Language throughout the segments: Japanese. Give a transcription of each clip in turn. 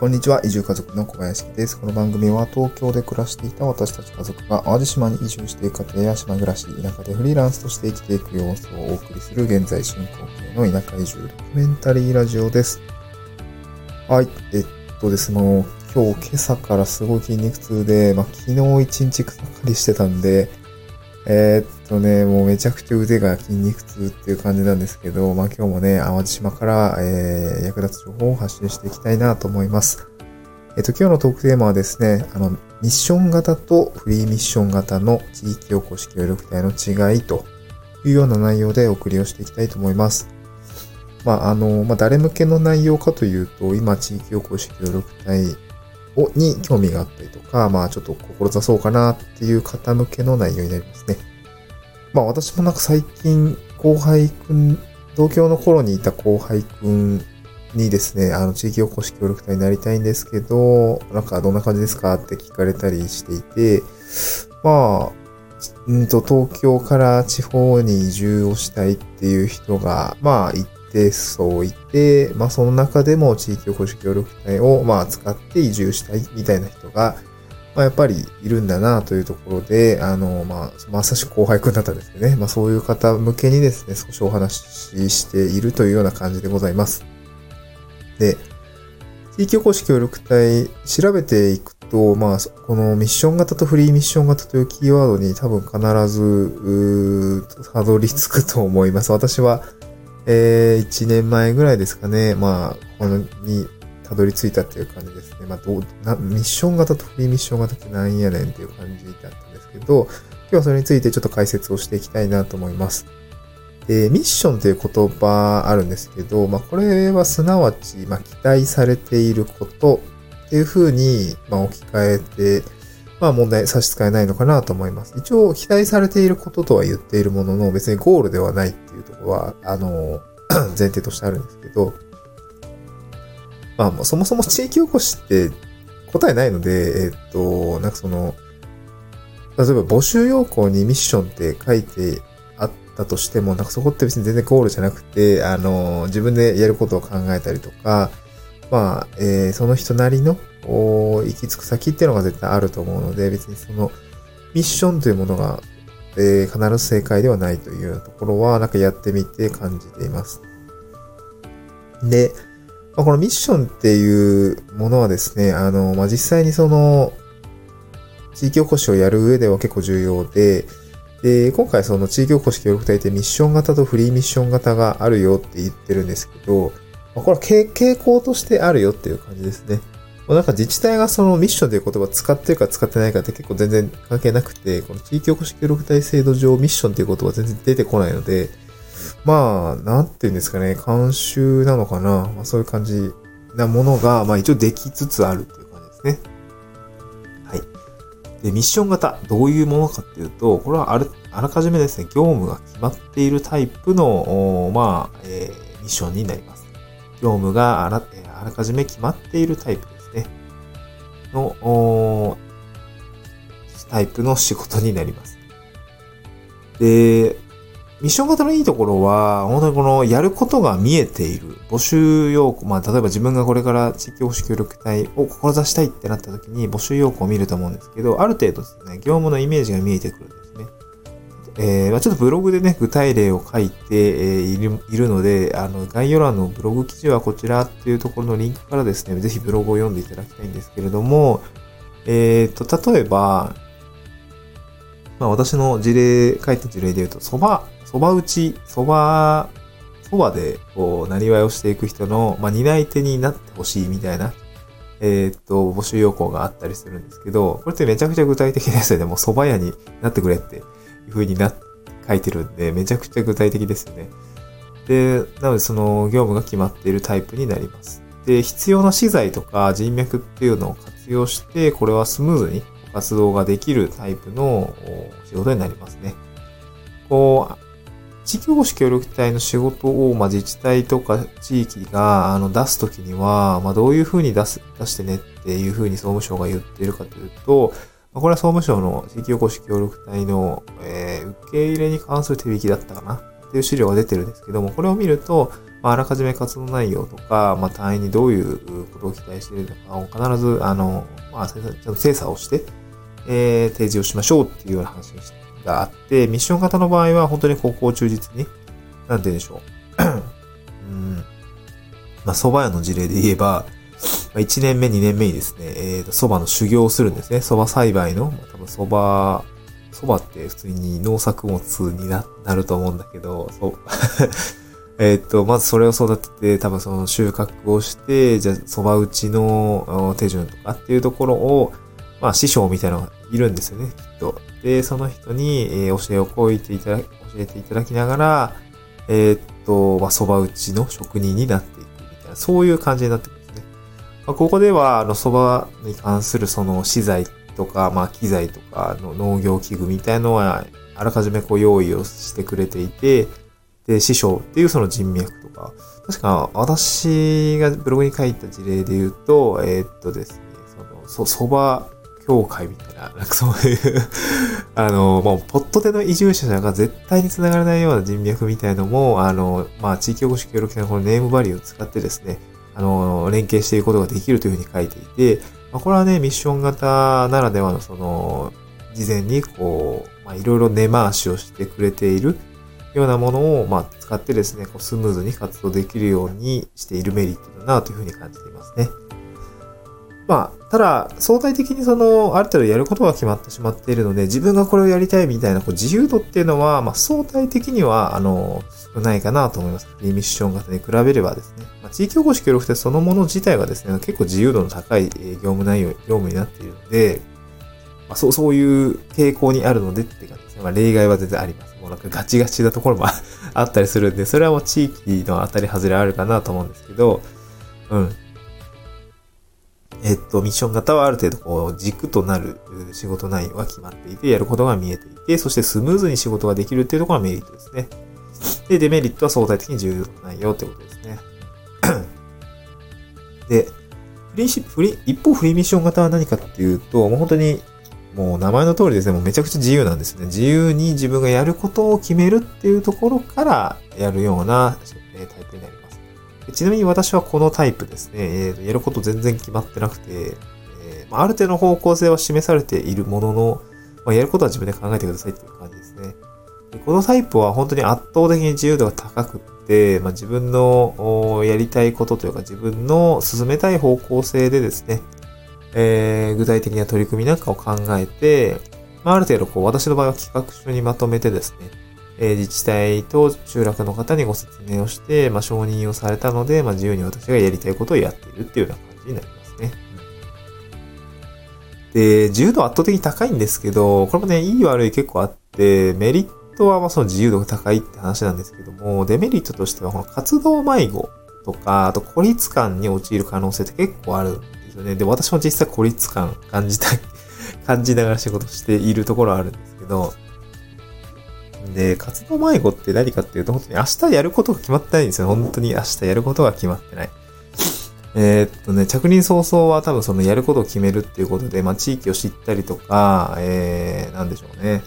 こんにちは。移住家族の小林です。この番組は東京で暮らしていた私たち家族が淡路島に移住して家庭や島暮らし、田舎でフリーランスとして生きていく様子をお送りする現在進行形の田舎移住ドキュメンタリーラジオです。はい。えっとですね、もう今日今朝からすごい筋肉痛で、まあ、昨日一日草刈りしてたんで、えー、っとね、もうめちゃくちゃ腕が筋肉痛っていう感じなんですけど、まあ今日もね、淡路島から、えー、役立つ情報を発信していきたいなと思います。えっと、今日のトークテーマはですね、あの、ミッション型とフリーミッション型の地域おこし協力隊の違いというような内容でお送りをしていきたいと思います。まあ、あの、まあ、誰向けの内容かというと、今、地域おこし協力隊に興味があったりとか、まあちょっと志そうかなっていう方向けの内容になりますね。まあ私もなんか最近後輩くん、同郷の頃にいた後輩くんにですね、あの地域おこし協力隊になりたいんですけど、なんかどんな感じですかって聞かれたりしていて、まあ、んと東京から地方に移住をしたいっていう人が、まあ一定数いて、まあその中でも地域おこし協力隊をまあ使って移住したいみたいな人が、まあやっぱりいるんだなというところで、あの、まあ、まさしく後輩くんだったんですけどね、まあそういう方向けにですね、少しお話ししているというような感じでございます。で、地域おこし協力隊調べていくと、まあ、このミッション型とフリーミッション型というキーワードに多分必ず、たどり着くと思います。私は、えー、1年前ぐらいですかね、まあ、このにたどり着いたっていう感じですね。まあ、どうな、ミッション型とフリーミッション型ってなんやねんっていう感じだったんですけど、今日はそれについてちょっと解説をしていきたいなと思います。で、ミッションという言葉あるんですけど、まあ、これはすなわち、まあ、期待されていることっていうふうに、まあ、置き換えて、まあ問題差し支えないのかなと思います。一応期待されていることとは言っているものの別にゴールではないっていうところは、あの、前提としてあるんですけど、まあもうそもそも地域おこしって答えないので、えっと、なんかその、例えば募集要項にミッションって書いてあったとしても、なんかそこって別に全然ゴールじゃなくて、あの、自分でやることを考えたりとか、まあ、えー、その人なりの行き着く先っていうのが絶対あると思うので、別にそのミッションというものが、えー、必ず正解ではないというところは、なんかやってみて感じています。で、まあ、このミッションっていうものはですね、あの、まあ、実際にその、地域おこしをやる上では結構重要で、で、今回その地域おこし協力隊ってミッション型とフリーミッション型があるよって言ってるんですけど、まあ、これは傾向としてあるよっていう感じですね。まあ、なんか自治体がそのミッションという言葉を使ってるか使ってないかって結構全然関係なくて、この地域おこし協力隊制度上ミッションという言葉は全然出てこないので、まあ、なんていうんですかね、慣習なのかな、まあそういう感じなものが、まあ一応できつつあるっていう感じですね。はい。で、ミッション型、どういうものかっていうと、これはある、あらかじめですね、業務が決まっているタイプの、まあ、えー、ミッションになります。業務があらあらかじめ決まっているタイプですね。の、タイプの仕事になります。で、ミッション型のいいところは、本当にこのやることが見えている。募集要項、まあ、例えば自分がこれから地域保守協力隊を志したいってなった時に募集要項を見ると思うんですけど、ある程度ですね、業務のイメージが見えてくる。えー、ちょっとブログでね、具体例を書いて、いるので、あの、概要欄のブログ記事はこちらっていうところのリンクからですね、ぜひブログを読んでいただきたいんですけれども、えっ、ー、と、例えば、まあ私の事例、書いた事例で言うと、蕎麦、蕎麦打ち、蕎麦、蕎麦で、こう、何わいをしていく人の、まあ担い手になってほしいみたいな、えっ、と、募集要項があったりするんですけど、これってめちゃくちゃ具体的ですよね。もう蕎麦屋になってくれって風にな、書いてるんで、めちゃくちゃ具体的ですよね。で、なのでその業務が決まっているタイプになります。で、必要な資材とか人脈っていうのを活用して、これはスムーズに活動ができるタイプの仕事になりますね。こう、地域保護協力隊の仕事を、まあ、自治体とか地域があの出すときには、まあ、どういうふうに出す、出してねっていうふうに総務省が言っているかというと、これは総務省の地域おこし協力隊の、えー、受け入れに関する手引きだったかなっていう資料が出てるんですけども、これを見ると、まあ、あらかじめ活動内容とか、まあ、単位にどういうことを期待しているのかを必ず、あの、まあ、ちゃんと精査をして、えー、提示をしましょうっていうような話があって、ミッション型の場合は本当にここを忠実に、なんて言うんでしょう。うん。まあ、蕎麦屋の事例で言えば、1年目、2年目にですね、えっ、ー、と、蕎麦の修行をするんですね。蕎麦栽培の、多分蕎麦、蕎麦って普通に農作物になると思うんだけど、そう。えっと、まずそれを育てて、多分その収穫をして、じゃあ、蕎麦打ちの手順とかっていうところを、まあ、師匠みたいなのがいるんですよね、きっと。で、その人に、えー、教えをこいていただき、教えていただきながら、えー、っと、まあ、蕎麦打ちの職人になっていくみたいな、そういう感じになってくる。まあ、ここでは、あの、蕎麦に関するその資材とか、まあ、機材とかの農業器具みたいのは、あらかじめこう用意をしてくれていて、で、師匠っていうその人脈とか、確か私がブログに書いた事例で言うと、えー、っとですね、その、そ、蕎麦協会みたいな、なんかそういうあの、もう、ポットでの移住者が絶対に繋がらないような人脈みたいのも、あの、まあ、地域おこし協力隊のこのネームバリューを使ってですね、あの、連携していくことができるというふうに書いていて、まあ、これはね、ミッション型ならではのその、事前にこう、まあ、いろいろ根回しをしてくれているようなものを、まあ、使ってですね、こうスムーズに活動できるようにしているメリットだなというふうに感じていますね。まあ、ただ、相対的にその、ある程度やることが決まってしまっているので、自分がこれをやりたいみたいなこう自由度っていうのは、まあ、相対的には、あの、少ないかなと思います。リミッション型に比べればですね。まあ、地域おこし協力隊そのもの自体がですね、結構自由度の高い業務内容、業務になっているので、まあ、そう、そういう傾向にあるのでって感じですね。まあ、例外は全然あります。もうなんかガチガチなところも あったりするんで、それはもう地域の当たり外れあるかなと思うんですけど、うん。えっと、ミッション型はある程度こう軸となる仕事内容が決まっていて、やることが見えていて、そしてスムーズに仕事ができるっていうところがメリットですね。で、デメリットは相対的に重要ないよってことですね。で、フリーフリ一方フリーミッション型は何かっていうと、もう本当に、もう名前の通りですね、もうめちゃくちゃ自由なんですね。自由に自分がやることを決めるっていうところからやるようなえタイプになります。ちなみに私はこのタイプですね、えー、やること全然決まってなくて、えー、まあ、る程度の方向性は示されているものの、まあ、やることは自分で考えてくださいっていう感じですね。でこのタイプは本当に圧倒的に自由度が高くって、まあ、自分のやりたいことというか自分の進めたい方向性でですね、えー、具体的な取り組みなんかを考えて、まあ、ある程度こう私の場合は企画書にまとめてですね、え自治体と集落の方にご説明をして、まあ、承認をされたので、まあ、自由に私がやりたいことをやっているっていうような感じになりますね。で、自由度圧倒的に高いんですけど、これもね、いい悪い結構あって、メリットはまあその自由度が高いって話なんですけども、デメリットとしてはこの活動迷子とか、あと孤立感に陥る可能性って結構あるんですよね。で、私も実際孤立感感じたい、感じながら仕事しているところはあるんですけど、で、活動迷子って何かっていうと、本当に明日やることが決まってないんですよ。本当に明日やることが決まってない。えー、っとね、着任早々は多分そのやることを決めるっていうことで、まあ地域を知ったりとか、えー、なんでしょうね。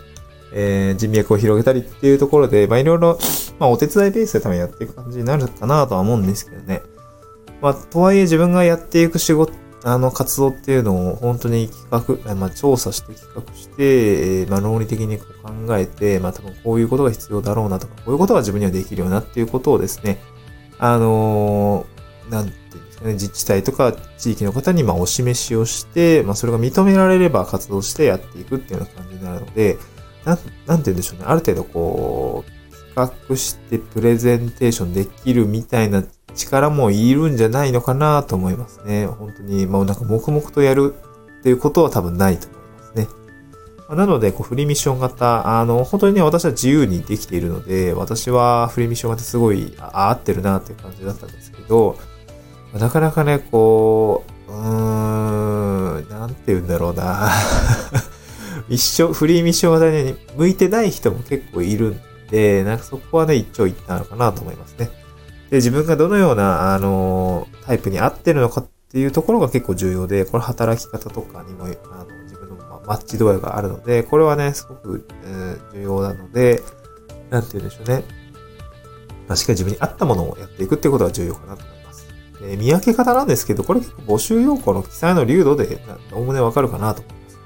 えー、人脈を広げたりっていうところで、まあいろいろ、まあお手伝いベースで多分やっていく感じになるかなとは思うんですけどね。まあ、とはいえ自分がやっていく仕事あの活動っていうのを本当に企画、まあ、調査して企画して、まあ、論理的にこう考えて、まあ、多分こういうことが必要だろうなとか、こういうことが自分にはできるよなっていうことをですね、あのー、なんていうんですかね、自治体とか地域の方にまあお示しをして、まあ、それが認められれば活動してやっていくっていうような感じになるので、なん、なんて言うんでしょうね、ある程度こう、企画してプレゼンテーションできるみたいな力もいるんじゃないのかなと思いますね。本当に、もうなんか黙々とやるっていうことは多分ないと思いますね。なので、こう、フリーミッション型、あの、本当にね、私は自由にできているので、私はフリーミッション型すごい、合ってるなっていう感じだったんですけど、なかなかね、こう、うーん、なんて言うんだろうな。一生、フリーミッション型に向いてない人も結構いるんで、なんかそこはね、一長一短あるかなと思いますね。で、自分がどのような、あの、タイプに合ってるのかっていうところが結構重要で、これ働き方とかにも、あの、自分のマッチ度合いがあるので、これはね、すごく、えー、重要なので、なんて言うんでしょうね。まあ、しっかり自分に合ったものをやっていくっていうことが重要かなと思います。で見分け方なんですけど、これ結構募集要項の記載の流度で、おおむねわかるかなと思います。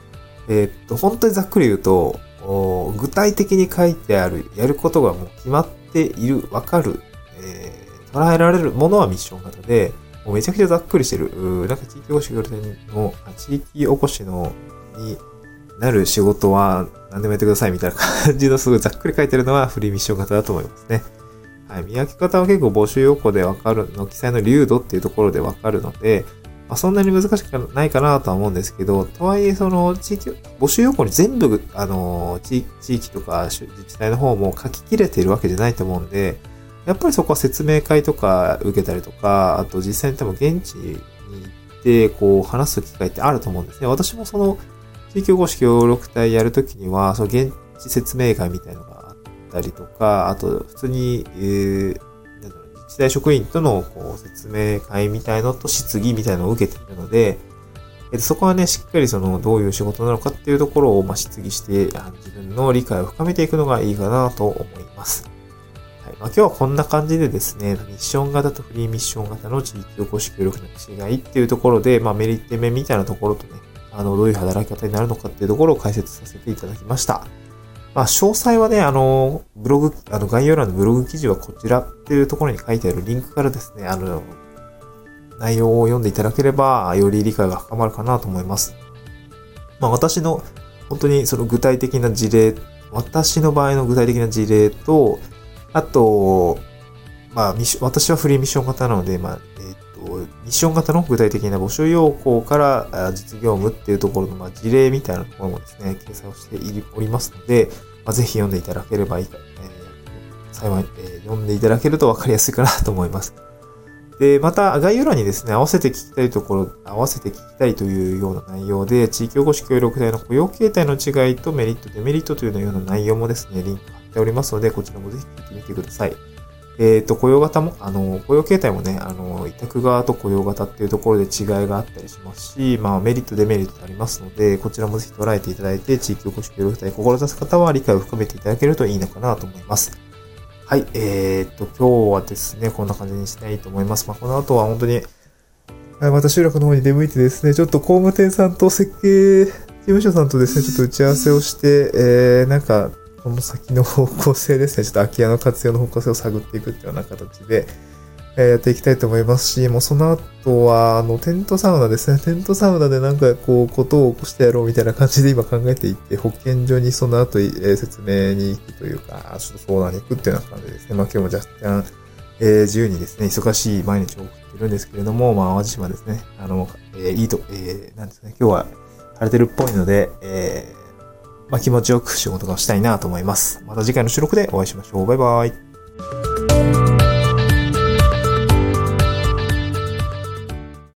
えー、っと、本当にざっくり言うと、具体的に書いてある、やることがもう決まっている、わかる、え、捉えられるものはミッション型で、もうめちゃくちゃざっくりしてる。なんか地域おこしの、地域おこしの、になる仕事は何でもやってくださいみたいな感じのすごいざっくり書いてるのはフリーミッション型だと思いますね。はい。見分け方は結構募集要項でわかるの、記載の流度っていうところでわかるので、まあ、そんなに難しくないかなとは思うんですけど、とはいえ、その、地域、募集要項に全部、あの、地域とか自治体の方も書き切れてるわけじゃないと思うんで、やっぱりそこは説明会とか受けたりとか、あと実際に多分現地に行って、こう、話す機会ってあると思うんですね。私もその、地域おこし協力隊やるときには、その現地説明会みたいなのがあったりとか、あと、普通に、えー、自治体職員とのこう説明会みたいのと質疑みたいのを受けているので、えっと、そこはね、しっかりその、どういう仕事なのかっていうところを、ま、質疑して、自分の理解を深めていくのがいいかなと思います。まあ、今日はこんな感じでですね、ミッション型とフリーミッション型の地域おこし協力の違いっていうところで、まあ、メリット面みたいなところとね、あの、どういう働き方になるのかっていうところを解説させていただきました。まあ、詳細はね、あの、ブログ、あの、概要欄のブログ記事はこちらっていうところに書いてあるリンクからですね、あの、内容を読んでいただければ、より理解が深まるかなと思います。まあ、私の、本当にその具体的な事例、私の場合の具体的な事例と、あと、まあ、私はフリーミッション型なので、まあ、えっ、ー、と、ミッション型の具体的な募集要項から実業務っていうところの、まあ、事例みたいなところもですね、掲載をしておりますので、まあ、ぜひ読んでいただければいいか、えー、幸い、えー、読んでいただけると分かりやすいかなと思います。で、また概要欄にですね、合わせて聞きたいところ、合わせて聞きたいというような内容で、地域おこし協力隊の雇用形態の違いとメリット、デメリットというような内容もですね、リンクておりますので、こちらもぜひ聞いてみてください。えっ、ー、と、雇用型も、あの、雇用形態もね、あの、委託側と雇用型っていうところで違いがあったりしますし、まあ、メリット、デメリットありますので、こちらもぜひ捉えていただいて、地域おこし協力隊、志す方は理解を深めていただけるといいのかなと思います。はい、えー、と、今日はですね、こんな感じにしたいと思います。まあ、この後は本当に、また集落の方に出向いてですね、ちょっと工務店さんと設計事務所さんとですね、ちょっと打ち合わせをして、えー、なんか、この先の方向性ですね、ちょっと空き家の活用の方向性を探っていくっていうような形で、え、やっていきたいと思いますし、もうその後は、あの、テントサウナですね。テントサウナでなんかこう、ことを起こしてやろうみたいな感じで今考えていって、保健所にその後、えー、説明に行くというか、ちょっと相談に行くっていうような感じですね。まあ今日も若干、えー、自由にですね、忙しい毎日を送ってるんですけれども、まあ淡路島ですね、あの、えー、いいと、えー、なんですね、今日は晴れてるっぽいので、えー、まあ、気持ちよく仕事がしたいなと思います。また次回の収録でお会いしましょう。バイバイ。